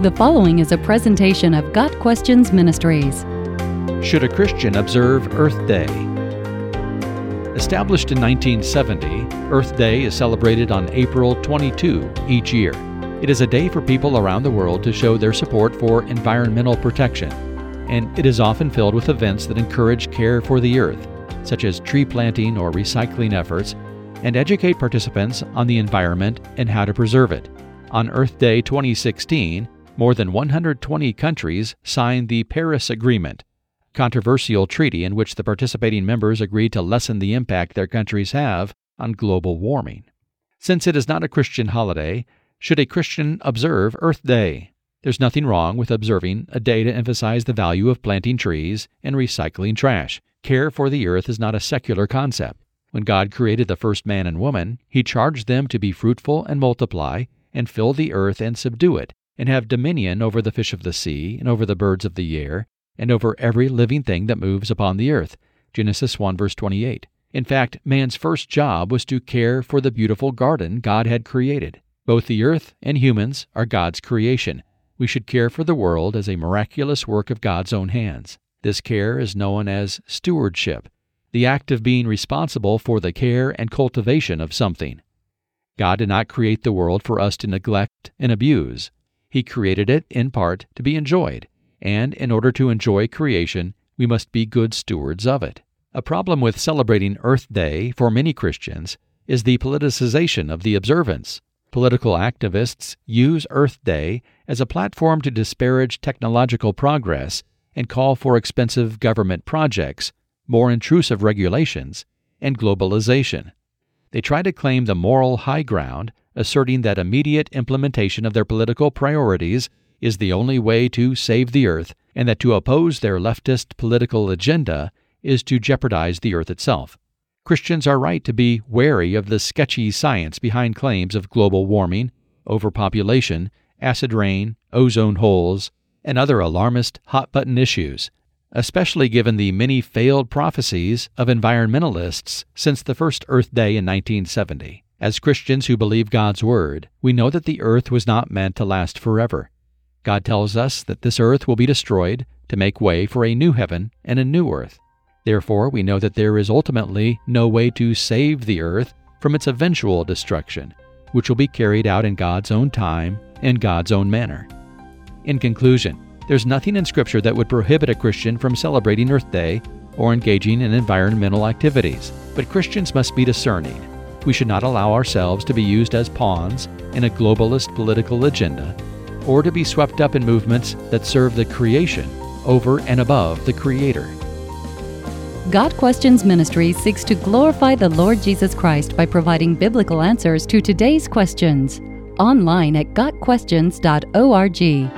The following is a presentation of Got Questions Ministries. Should a Christian observe Earth Day? Established in 1970, Earth Day is celebrated on April 22 each year. It is a day for people around the world to show their support for environmental protection, and it is often filled with events that encourage care for the earth, such as tree planting or recycling efforts, and educate participants on the environment and how to preserve it. On Earth Day 2016, more than 120 countries signed the Paris Agreement, controversial treaty in which the participating members agreed to lessen the impact their countries have on global warming. Since it is not a Christian holiday, should a Christian observe Earth Day? There's nothing wrong with observing a day to emphasize the value of planting trees and recycling trash. Care for the earth is not a secular concept. When God created the first man and woman, He charged them to be fruitful and multiply, and fill the earth and subdue it, and have dominion over the fish of the sea, and over the birds of the air, and over every living thing that moves upon the earth. Genesis 1 verse 28. In fact, man's first job was to care for the beautiful garden God had created. Both the earth and humans are God's creation. We should care for the world as a miraculous work of God's own hands. This care is known as stewardship, the act of being responsible for the care and cultivation of something. God did not create the world for us to neglect and abuse. He created it, in part, to be enjoyed, and in order to enjoy creation, we must be good stewards of it. A problem with celebrating Earth Day for many Christians is the politicization of the observance. Political activists use Earth Day as a platform to disparage technological progress and call for expensive government projects, more intrusive regulations, and globalization. They try to claim the moral high ground asserting that immediate implementation of their political priorities is the only way to save the earth, and that to oppose their leftist political agenda is to jeopardize the earth itself. Christians are right to be wary of the sketchy science behind claims of global warming, overpopulation, acid rain, ozone holes, and other alarmist hot button issues, especially given the many failed prophecies of environmentalists since the first Earth Day in 1970. As Christians who believe God's Word, we know that the earth was not meant to last forever. God tells us that this earth will be destroyed to make way for a new heaven and a new earth. Therefore, we know that there is ultimately no way to save the earth from its eventual destruction, which will be carried out in God's own time and God's own manner. In conclusion, there's nothing in Scripture that would prohibit a Christian from celebrating Earth Day or engaging in environmental activities, but Christians must be discerning we should not allow ourselves to be used as pawns in a globalist political agenda or to be swept up in movements that serve the creation over and above the Creator. Got Questions Ministry seeks to glorify the Lord Jesus Christ by providing biblical answers to today's questions. Online at GotQuestions.org.